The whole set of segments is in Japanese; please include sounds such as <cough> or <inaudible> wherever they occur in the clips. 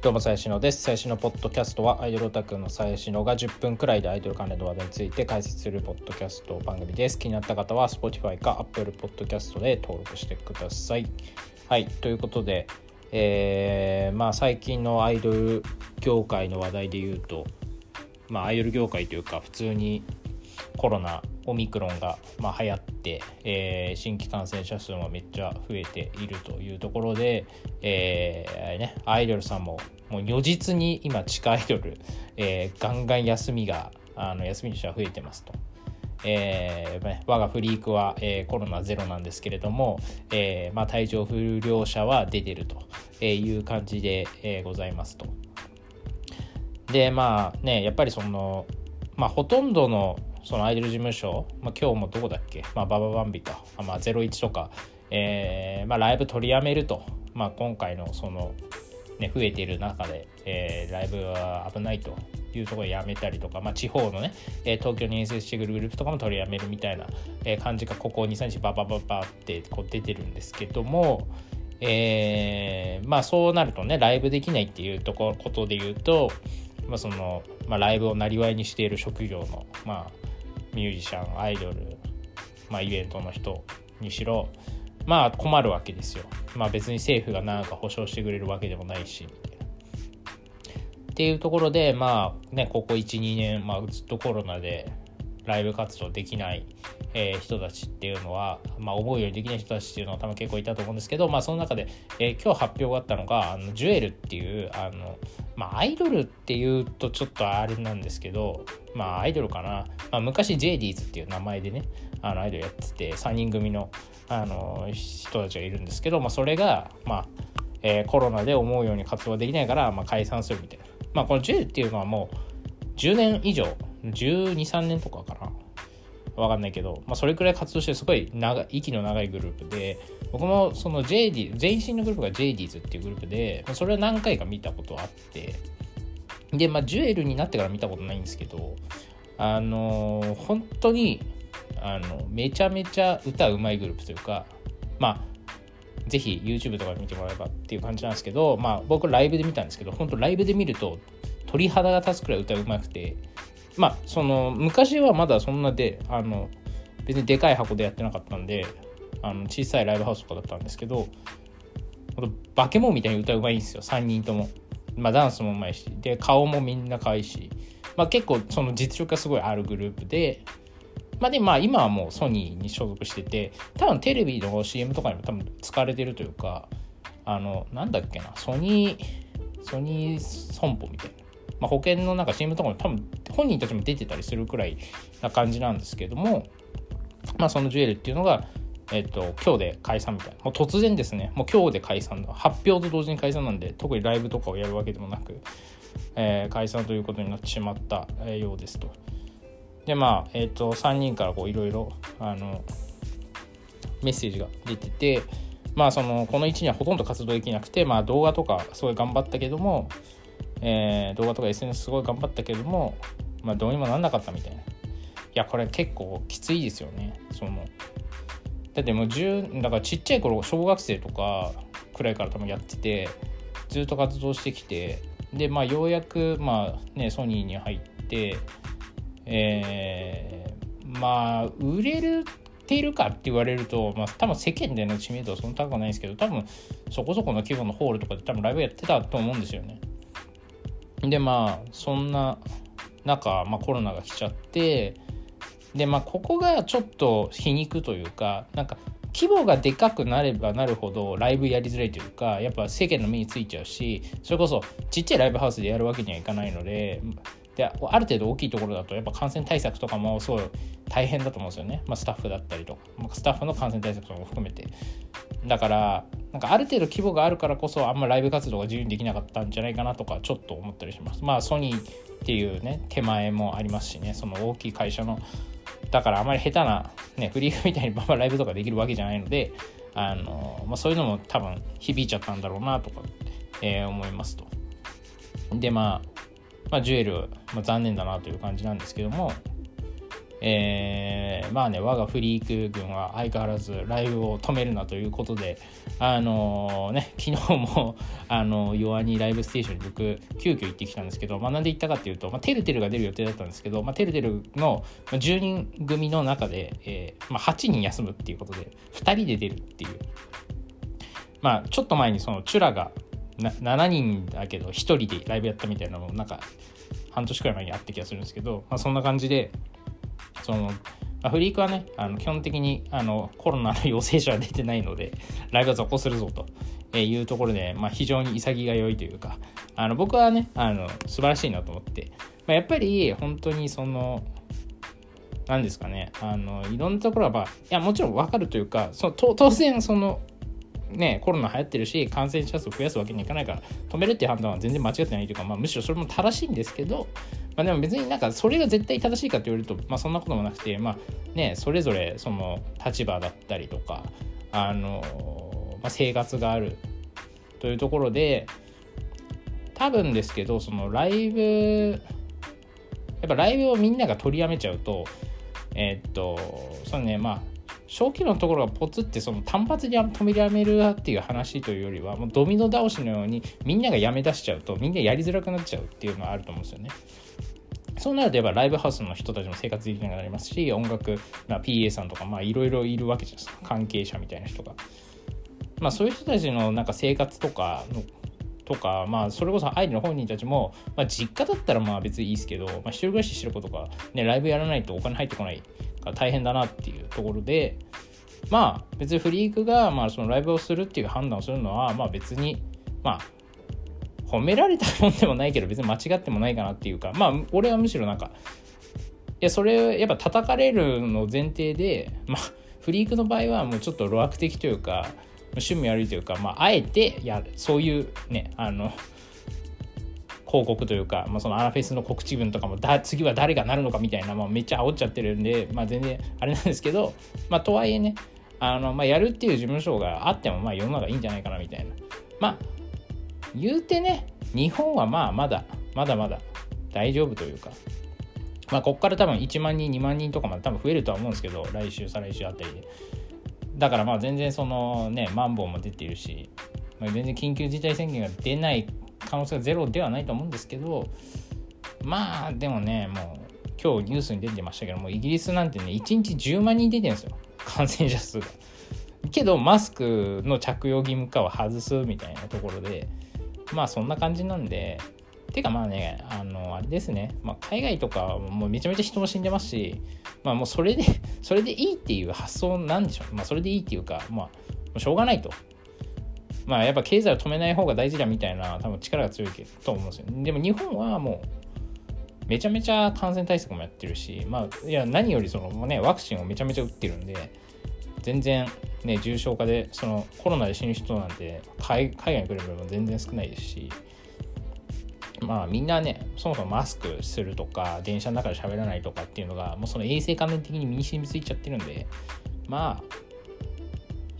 どうも、最新のです。最新のポッドキャストは、アイドルオタクの最新のが10分くらいでアイドル関連の話題について解説するポッドキャスト番組です。気になった方は、Spotify か Apple Podcast で登録してください。はい、ということで、えー、まあ最近のアイドル業界の話題で言うと、まあアイドル業界というか、普通にコロナオミクロンが、まあ、流行って、えー、新規感染者数もめっちゃ増えているというところで、えーね、アイドルさんももう如実に今地下アイドル、えー、ガンガン休みがあの休みの人は増えてますと。えー、我がフリークは、えー、コロナゼロなんですけれども、えーまあ、体調不良者は出てるという感じで、えー、ございますと。でまあねやっぱりその、まあ、ほとんどのそのアイドル事務所、まあ、今日もどこだっけ、まあ、バババンビか、まあ、01とか、えーまあ、ライブ取りやめると、まあ、今回のその、ね、増えている中で、えー、ライブは危ないというところでやめたりとか、まあ、地方のね、えー、東京に遠征してくるグループとかも取りやめるみたいな、えー、感じがここ23日ババババってこう出てるんですけども、えー、まあそうなるとねライブできないっていうとこことで言うと、まあそのまあ、ライブをなりわいにしている職業の、まあ、ミュージシャンアイドル、まあ、イベントの人にしろまあ困るわけですよ。まあ別に政府が何か保証してくれるわけでもないしっていうところでまあねここ12年、まあ、ずっとコロナでライブ活動できない、えー、人たちっていうのは、まあ、思うようにできない人たちっていうのは多分結構いたと思うんですけど、まあ、その中で、えー、今日発表があったのがあのジュエルっていうあの、まあ、アイドルっていうとちょっとあれなんですけど、まあ、アイドルかな、まあ、昔 JDs っていう名前でねあのアイドルやってて3人組のあの人たちがいるんですけど、まあ、それが、まあえー、コロナで思うように活動できないから、まあ、解散するみたいな。まあ、このジュエルっていうのはもう10年以上12、3年とかかな。わかんないけど、まあ、それくらい活動してすごい長息の長いグループで、僕もその JD、全身のグループが JDs っていうグループで、それは何回か見たことあって、で、まあ、ジュエルになってから見たことないんですけど、あのー、本当に、あの、めちゃめちゃ歌うまいグループというか、まあ、ぜひ YouTube とか見てもらえばっていう感じなんですけど、まあ僕ライブで見たんですけど、本当ライブで見ると鳥肌が立つくらい歌うまくて、まあその昔はまだそんなであの別にでかい箱でやってなかったんであの小さいライブハウスとかだったんですけど化け物みたいに歌うまいんですよ。3人とも。まあ、ダンスもうまいし。で顔もみんな可愛いし、まあ、結構その実力がすごいあるグループで。まあでまあ今はもうソニーに所属してて多分テレビの CM とかにも多分使われてるというかあのなんだっけな。ソニーソニー損保みたいな。まあ、保険のなんか CM とかも多分本人たちも出てたりするくらいな感じなんですけども、まあ、そのジュエルっていうのが、えっと、今日で解散みたいな。もう突然ですね。もう今日で解散だ。発表と同時に解散なんで、特にライブとかをやるわけでもなく、えー、解散ということになってしまったようですと。で、まあ、えっ、と、3人からこういろいろ、あの、メッセージが出てて、まあ、その、この1年はほとんど活動できなくて、まあ、動画とかすごい頑張ったけども、えー、動画とか SNS すごい頑張ったけども、まあ、どうにもなんなかったみたいな。いや、これ結構きついですよね。そのだってもう10だからちっちゃい頃小学生とかくらいから多分やっててずっと活動してきてでまあようやくまあねソニーに入ってえー、まあ売れるてるかって言われると、まあ、多分世間での知名度はそんな高くないですけど多分そこそこの規模のホールとかで多分ライブやってたと思うんですよね。でまあそんな中、まあ、コロナが来ちゃってでまあここがちょっと皮肉というかなんか規模がでかくなればなるほどライブやりづらいというかやっぱ世間の目についちゃうしそれこそちっちゃいライブハウスでやるわけにはいかないのでである程度大きいところだとやっぱ感染対策とかもすごい大変だと思うんですよね、まあ、スタッフだったりとか。スタッフの感染対策とかも含めて。だからなんかある程度規模があるからこそあんまライブ活動が自由にできなかったんじゃないかなとかちょっと思ったりします。まあソニーっていうね手前もありますしね。その大きい会社のだからあまり下手な、ね、フリークみたいにバンバンライブとかできるわけじゃないのであの、まあ、そういうのも多分響いちゃったんだろうなとか、えー、思いますと。でまあ、まあ、ジュエル、まあ、残念だなという感じなんですけどもえー、まあね我がフリーク軍は相変わらずライブを止めるなということであのー、ね昨日も <laughs> あの弱にライブステーションに僕急遽行ってきたんですけど、まあ、なんで行ったかっていうと、まあ、てるてるが出る予定だったんですけど、まあ、てるてるの10人組の中で、えーまあ、8人休むっていうことで2人で出るっていう。まあちょっと前にそのチュラが7人だけど1人でライブやったみたいなのもなんか半年くらい前にあった気がするんですけど、まあ、そんな感じでその、まあ、フリークはねあの基本的にあのコロナの陽性者は出てないのでライブは続行するぞというところで、まあ、非常に潔が良いというかあの僕はねあの素晴らしいなと思って、まあ、やっぱり本当にその何ですかねあのいろんなところは、まあ、いやもちろん分かるというかそ当然そのね、コロナ流行ってるし感染者数を増やすわけにいかないから止めるっていう判断は全然間違ってないというか、まあ、むしろそれも正しいんですけど、まあ、でも別になんかそれが絶対正しいかって言われると、まあ、そんなこともなくて、まあね、それぞれその立場だったりとか、あのまあ、生活があるというところで多分ですけどそのライブやっぱライブをみんなが取りやめちゃうとえー、っとそのねまあ小規模のところがポツってその単発に止めやめるっていう話というよりはもうドミノ倒しのようにみんながやめ出しちゃうとみんなやりづらくなっちゃうっていうのはあると思うんですよね。そうなるとやっぱライブハウスの人たちも生活できなくなりますし音楽、まあ、PA さんとかいろいろいるわけじゃないですか関係者みたいな人が。まあそういう人たちのなんか生活とかのとか、まあ、それこそアイドルの本人たちも、まあ、実家だったらまあ別にいいですけど、まあ、一人暮らししてる子とか、ね、ライブやらないとお金入ってこないか大変だなっていうところで、まあ別にフリークがまあそのライブをするっていう判断をするのはまあ別にまあ褒められたもんでもないけど別に間違ってもないかなっていうかまあ俺はむしろなんかいやそれやっぱ叩かれるの前提でまあフリークの場合はもうちょっと路悪的というか趣味悪いというかまああえてやるそういうねあの広告というか、まあ、そのアラフェスの告知文とかもだ次は誰がなるのかみたいな、まあ、めっちゃ煽っちゃってるんで、まあ、全然あれなんですけど、まあ、とはいえねあの、まあ、やるっていう事務所があってもまあ世の中いいんじゃないかなみたいな。まあ言うてね日本はまあまだまだまだ大丈夫というかまあこっから多分1万人2万人とかまで多分増えるとは思うんですけど来週再来週あたりで。だからまあ全然そのねマンボウも出てるし、まあ、全然緊急事態宣言が出ない可能性がゼロではないと思うんですけどまあでもねもう今日ニュースに出てましたけどもイギリスなんてね1日10万人出てるんですよ。感染者数。が。けどマスクの着用義務化は外すみたいなところでまあそんな感じなんでてかまあねあのあれですね、まあ、海外とかもうめちゃめちゃ人も死んでますしまあもうそれでそれでいいっていう発想なんでしょう。まあそれでいいっていうかまあしょうがないと。まあやっぱ経済を止めない方が大事だみたいな多分力が強いと思うんですよ。でも日本はもうめちゃめちゃ感染対策もやってるし、まあいや何よりそのねワクチンをめちゃめちゃ打ってるんで全然ね重症化でそのコロナで死ぬ人なんて海外に来れば全然少ないですし。まあみんなねそもそもマスクするとか電車の中で喋らないとかっていうのがもうその衛生観念的に身に染みついちゃってるんでまあ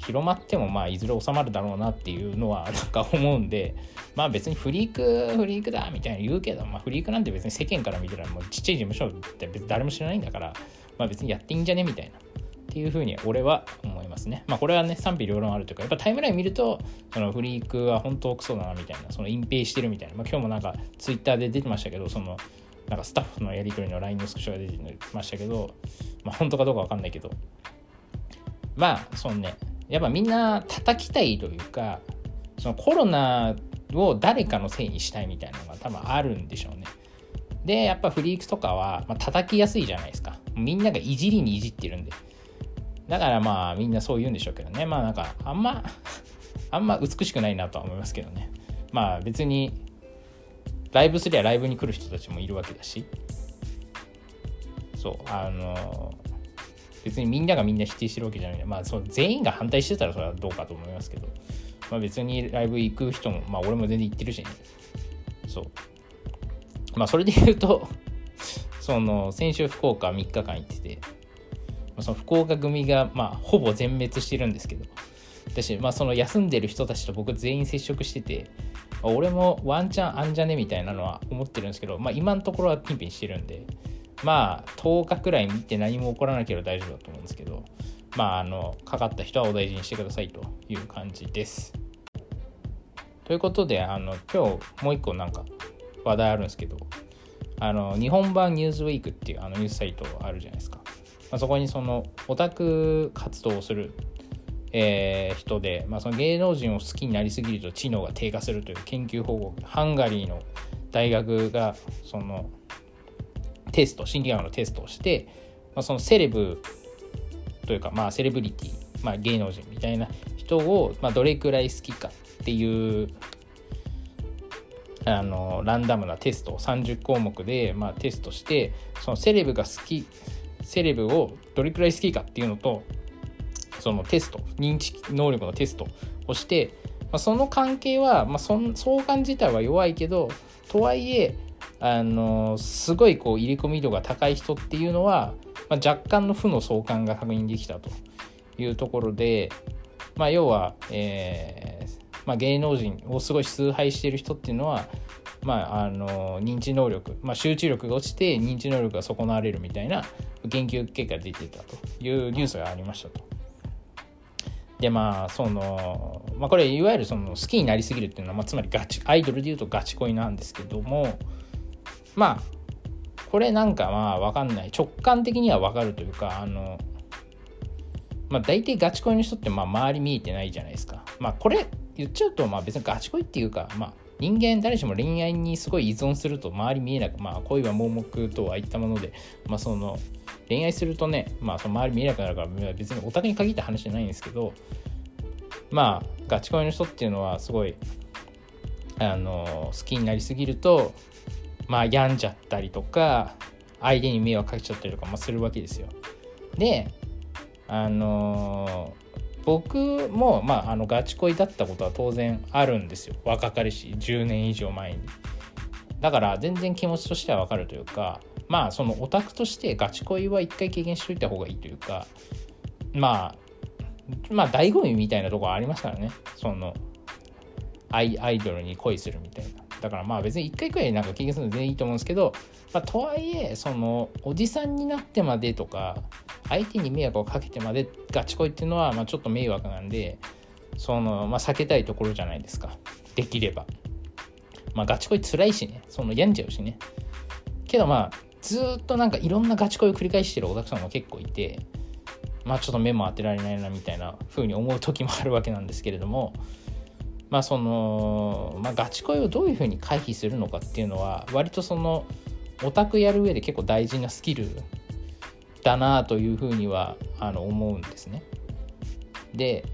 広まってもまあいずれ収まるだろうなっていうのはなんか思うんでまあ別にフリークフリークだみたいな言うけど、まあ、フリークなんて別に世間から見たらもうちっちゃい事務所って別に誰も知らないんだからまあ別にやっていいんじゃねみたいなっていうふうに俺は思いますね。まあこれはね賛否両論あるというかやっぱタイムライン見るとそのフリークは本当クソだなみたいなその隠蔽してるみたいな、まあ、今日もなんかツイッターで出てましたけどそのなんかスタッフのやり取りの LINE のスクショが出てましたけどまあ本当かどうかわかんないけどまあそのねやっぱみんな叩きたいというかそのコロナを誰かのせいにしたいみたいなのが多分あるんでしょうね。でやっぱフリークとかは、まあ、叩きやすいじゃないですか。みんながいじりにいじってるんで。だからまあみんなそう言うんでしょうけどね。まあなんかあんま <laughs> あんま美しくないなとは思いますけどね。まあ別にライブすりゃライブに来る人たちもいるわけだし。そうあの別にみんながみんな否定してるわけじゃない。まあその全員が反対してたらそれはどうかと思いますけど、まあ、別にライブ行く人もまあ俺も全然行ってるし。ねそう。まあそれで言うと <laughs> その先週福岡3日間行ってて。その福岡組がまあほぼ全滅してるんですけど。私まあその休んでる人たちと僕全員接触してて。俺もワンチャンあんじゃねみたいなのは思ってるんですけど、まあ、今のところはピンピンしてるんで。まあ10日くらい見て何も起こらなければ大丈夫だと思うんですけどまああのかかった人はお大事にしてくださいという感じです。ということであの今日もう一個なんか話題あるんですけどあの日本版ニューズウィークっていうあのニュースサイトあるじゃないですか、まあ、そこにそのオタク活動をする、えー、人で、まあ、その芸能人を好きになりすぎると知能が低下するという研究報告ハンガリーの大学がそのテスト心理学のテストをして、まあ、そのセレブというかまあセレブリティ、まあ、芸能人みたいな人をまあどれくらい好きかっていうあのランダムなテストを30項目で、まあ、テストしてそのセレブが好きセレブをどれくらい好きかっていうのとそのテスト認知能力のテストをして、まあ、その関係は、まあ、そ相関自体は弱いけどとはいえあのすごいこう入れ込み度が高い人っていうのは、まあ、若干の負の相関が確認できたというところで、まあ、要は、えーまあ、芸能人をすごい崇拝している人っていうのは、まあ、あの認知能力、まあ、集中力が落ちて認知能力が損なわれるみたいな研究結果が出てたというニュースがありましたと。でまあその、まあ、これいわゆるその好きになりすぎるっていうのは、まあ、つまりガチアイドルでいうとガチ恋なんですけどもまあこれなんかまあ分かんない。直感的には分かるというかあのまあ大体ガチ恋の人ってまあ周り見えてないじゃないですか。まあこれ言っちゃうとまあ別にガチ恋っていうかまあ人間誰しも恋愛にすごい依存すると周り見えなくまあ恋は盲目とはいったものでまあその恋愛するとね、まあ、その周り見えなくなるから別にオタクに限った話じゃないんですけどまあガチ恋の人っていうのはすごいあの好きになりすぎるとまあ病んじゃったりとか相手に迷惑かけちゃったりとか、まあ、するわけですよ。であの僕も、まあ、あのガチ恋だったことは当然あるんですよ若かりし10年以上前に。だから全然気持ちとしてはわかるというかまあそのオタクとしてガチ恋は一回経験しといた方がいいというかまあまあ醍醐味みたいなところありますからねそのアイアイドルに恋するみたいなだからまあ別に一回くらいなんか経験するの全然いいと思うんですけど、まあ、とはいえそのおじさんになってまでとか相手に迷惑をかけてまでガチ恋っていうのはまあちょっと迷惑なんでその、まあ、避けたいところじゃないですか。できれば。まあガチ恋辛いしね。その病んじゃうしね。けどまあずっとなんかいろんなガチ恋を繰り返してるオタクさんも結構いてまあちょっと目も当てられないなみたいな風に思う時もあるわけなんですけれどもまあその、まあ、ガチ恋をどういうふうに回避するのかっていうのは割とそのオタクやる上で結構大事なスキルだなというふうにはあの思うんですね。で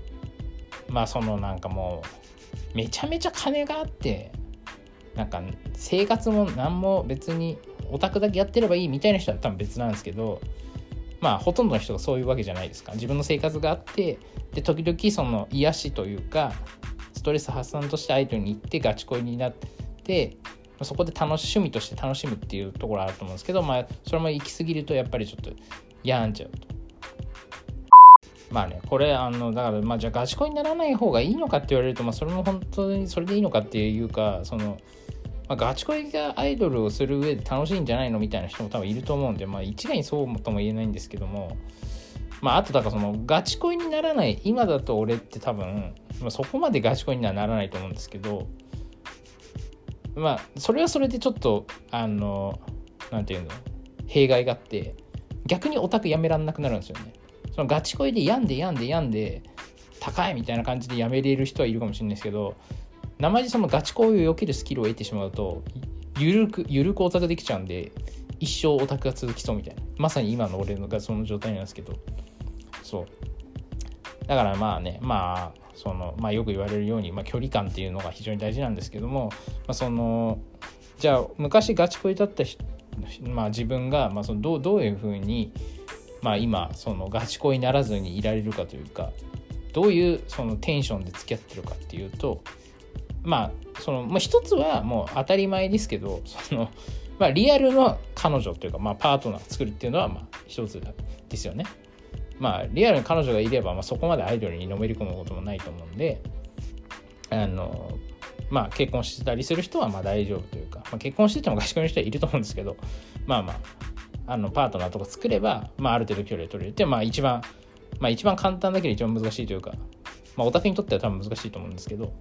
まあそのなんかもうめちゃめちゃ金があってなんか生活も何も別にオタクだけやってればいいみたいな人は多分別なんですけどまあほとんどの人がそういうわけじゃないですか自分の生活があってで時々その癒しというかトレス発散として相手に行ってガチ恋になってそこで楽し趣味として楽しむっていうところあると思うんですけど、まあ、それも行き過ぎるとやっぱりちょっと病んじゃうと。まあね、これ、あの、だから、まあ、じゃあ、ガチ恋にならない方がいいのかって言われると、まあ、それも本当にそれでいいのかっていうか、その、まあ、ガチ恋がアイドルをする上で楽しいんじゃないのみたいな人も多分いると思うんで、まあ、一概にそうとも言えないんですけども、まあ、あとだからそのガチ恋にならない今だと俺って多分、まあ、そこまでガチ恋にはならないと思うんですけどまあそれはそれでちょっとあのなんていうの弊害があって逆にオタクやめらんなくなるんですよね。そのガチ恋で病んで病んで病んで高いみたいな感じでやめれる人はいるかもしれないですけど生地そのガチ恋を避けるスキルを得てしまうとゆるくゆるくオタクできちゃうんで一生オタクが続きそうみたいな。まさに今の俺のがその状態なんですけど。そうだからまあねまあその、まあ、よく言われるように、まあ、距離感っていうのが非常に大事なんですけども、まあ、そのじゃあ昔ガチ恋だったまあ、自分が、まあ、そのどうどういうふうに、まあ、今そのガチ恋にならずにいられるかというかどういうそのテンションで付き合ってるかっていうとまあその、まあ、一つはもう当たり前ですけどその、まあ、リアルの彼女というか、まあ、パートナー作るっていうのはまあ一つですよね。まあリアルに彼女がいれば、まあ、そこまでアイドルにのめり込むこともないと思うんであのまあ結婚してたりする人はまあ大丈夫というか、まあ、結婚してても合宿の人はいると思うんですけどまあまああのパートナーとか作れば、まあ、ある程度距離を取れるってまあ一番まあ一番簡単だけど一番難しいというか、まあ、オタクにとっては多分難しいと思うんですけど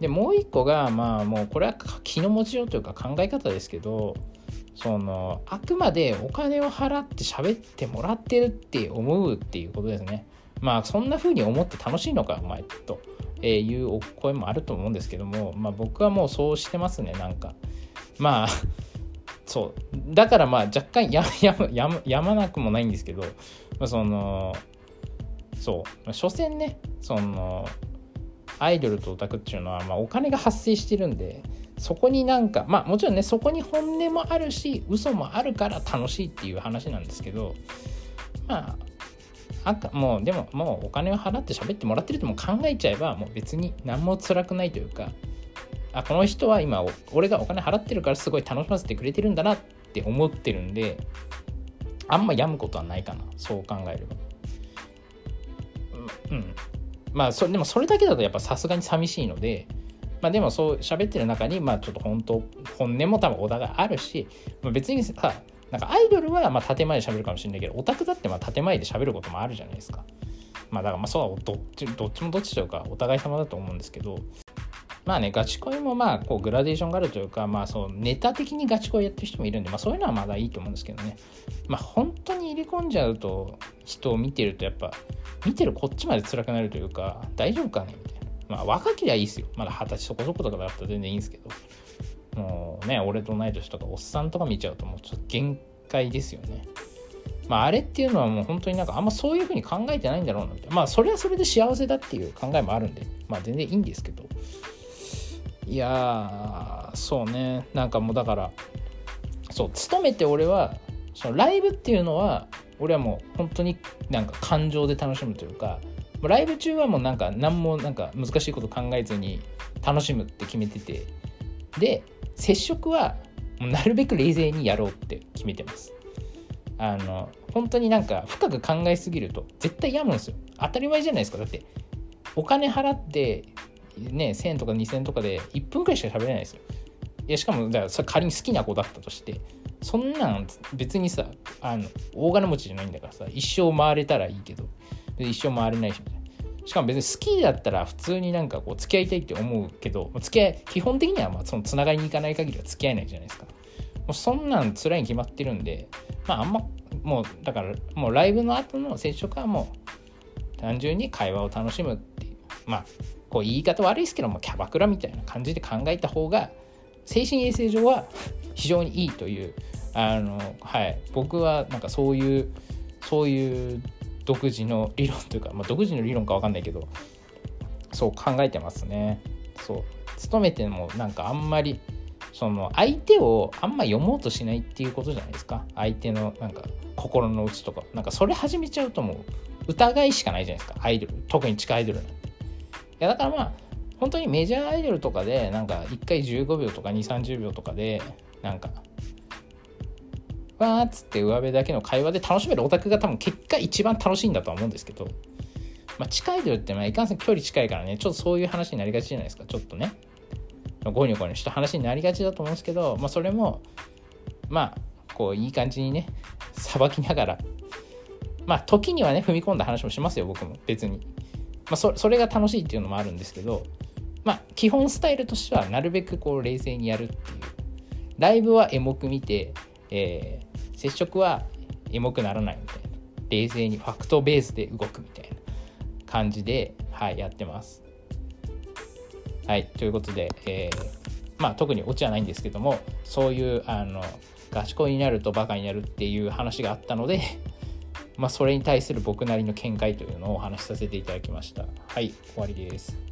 でもう一個がまあもうこれは気の持ちようというか考え方ですけどそのあくまでお金を払って喋ってもらってるって思うっていうことですね。まあそんな風に思って楽しいのかお前というお声もあると思うんですけどもまあ僕はもうそうしてますねなんか。まあ <laughs> そう。だからまあ若干ややややまなくもないんですけど、まあ、そのそう、所詮ねそのアイドルとオタクっていうのは、まあ、お金が発生してるんでそこになんかまあもちろんねそこに本音もあるし嘘もあるから楽しいっていう話なんですけどまああかもうでももうお金を払って喋ってもらってるとも考えちゃえばもう別に何も辛くないというかあこの人は今俺がお金払ってるからすごい楽しませてくれてるんだなって思ってるんであんま病むことはないかなそう考えれば。うん。まあそでもそれだけだとやっぱさすがに寂しいのでまあでもそう喋ってる中にまあちょっと本当本音も多分お互いあるし、まあ、別にさなんかアイドルはまあ建前で喋るかもしれないけどオタクだってまあ建前で喋ることもあるじゃないですかまあだからまあそうどっちどっちもどっちというかお互い様だと思うんですけどまあね、ガチ恋もまあ、こう、グラデーションがあるというか、まあ、そう、ネタ的にガチ恋やってる人もいるんで、まあ、そういうのはまだいいと思うんですけどね。まあ、本当に入れ込んじゃうと、人を見てると、やっぱ、見てるこっちまで辛くなるというか、大丈夫かねみたいな。まあ、若きりはいいですよ。まだ二十歳そこそことかだったら全然いいんですけど、もうね、俺と同い年とか、おっさんとか見ちゃうと、もうちょっと限界ですよね。まあ、あれっていうのはもう本当になんかあんまそういうふうに考えてないんだろうなみたいな。まあ、それはそれで幸せだっていう考えもあるんで、まあ、全然いいんですけど、いやそうねなんかもうだからそう勤めて俺はそのライブっていうのは俺はもう本当になんか感情で楽しむというかライブ中はもうなんか何もなんか難しいこと考えずに楽しむって決めててで接触はなるべく冷静にやろうって決めてますあの本当になんか深く考えすぎると絶対病むんですよ当たり前じゃないですかだってお金払ってね、1000とか2000とかで1分くらいしか喋れないですよ。いやしかも、だからそれ仮に好きな子だったとして、そんなん別にさ、あの大金持ちじゃないんだからさ、一生回れたらいいけど、一生回れないしみたい。しかも別に好きだったら普通になんかこう付き合いたいって思うけど、付き合い、基本的にはまあそのつながりに行かない限りは付き合えないじゃないですか。もうそんなん辛いに決まってるんで、まああんま、もうだからもうライブの後の接触はもう単純に会話を楽しむっていう。まあこう言い方悪いですけどもキャバクラみたいな感じで考えた方が精神衛生上は非常にいいというあのはい僕はなんかそういうそういう独自の理論というか、まあ、独自の理論か分かんないけどそう考えてますね。そう。勤めてもなんかあんまりその相手をあんま読もうとしないっていうことじゃないですか。相手のなんか心の内とか。なんかそれ始めちゃうともう疑いしかないじゃないですか。アイドル特に地下アイドルなんて。やだからまあ本当にメジャーアイドルとかでなんか1回15秒とか2 3 0秒とかでなんかわーっつって上辺だけの会話で楽しめるオタクが多分結果一番楽しいんだとは思うんですけど、まあ、近いアイドルってまあいかんせん距離近いからねちょっとそういう話になりがちじゃないですかちょっとね。ゴニョゴニョした話になりがちだと思うんですけど、まあ、それもまあこういい感じにねさばきながらまあ時にはね踏み込んだ話もしますよ僕も別に。まあ、そそれが楽しいっていうのもあるんですけど、まあ、基本スタイルとしてはなるべくこう冷静にやるっていう。ライブはエモく見て、えー、接触はエモくならないみたいな冷静にファクトベースで動くみたいな感じで、はい、やってます。はい、ということで、えー、まあ特にオチはないんですけどもそういうあのガチ恋になるとバカになるっていう話があったので <laughs> まあ、それに対する僕なりの見解というのをお話しさせていただきました。はい、終わりです。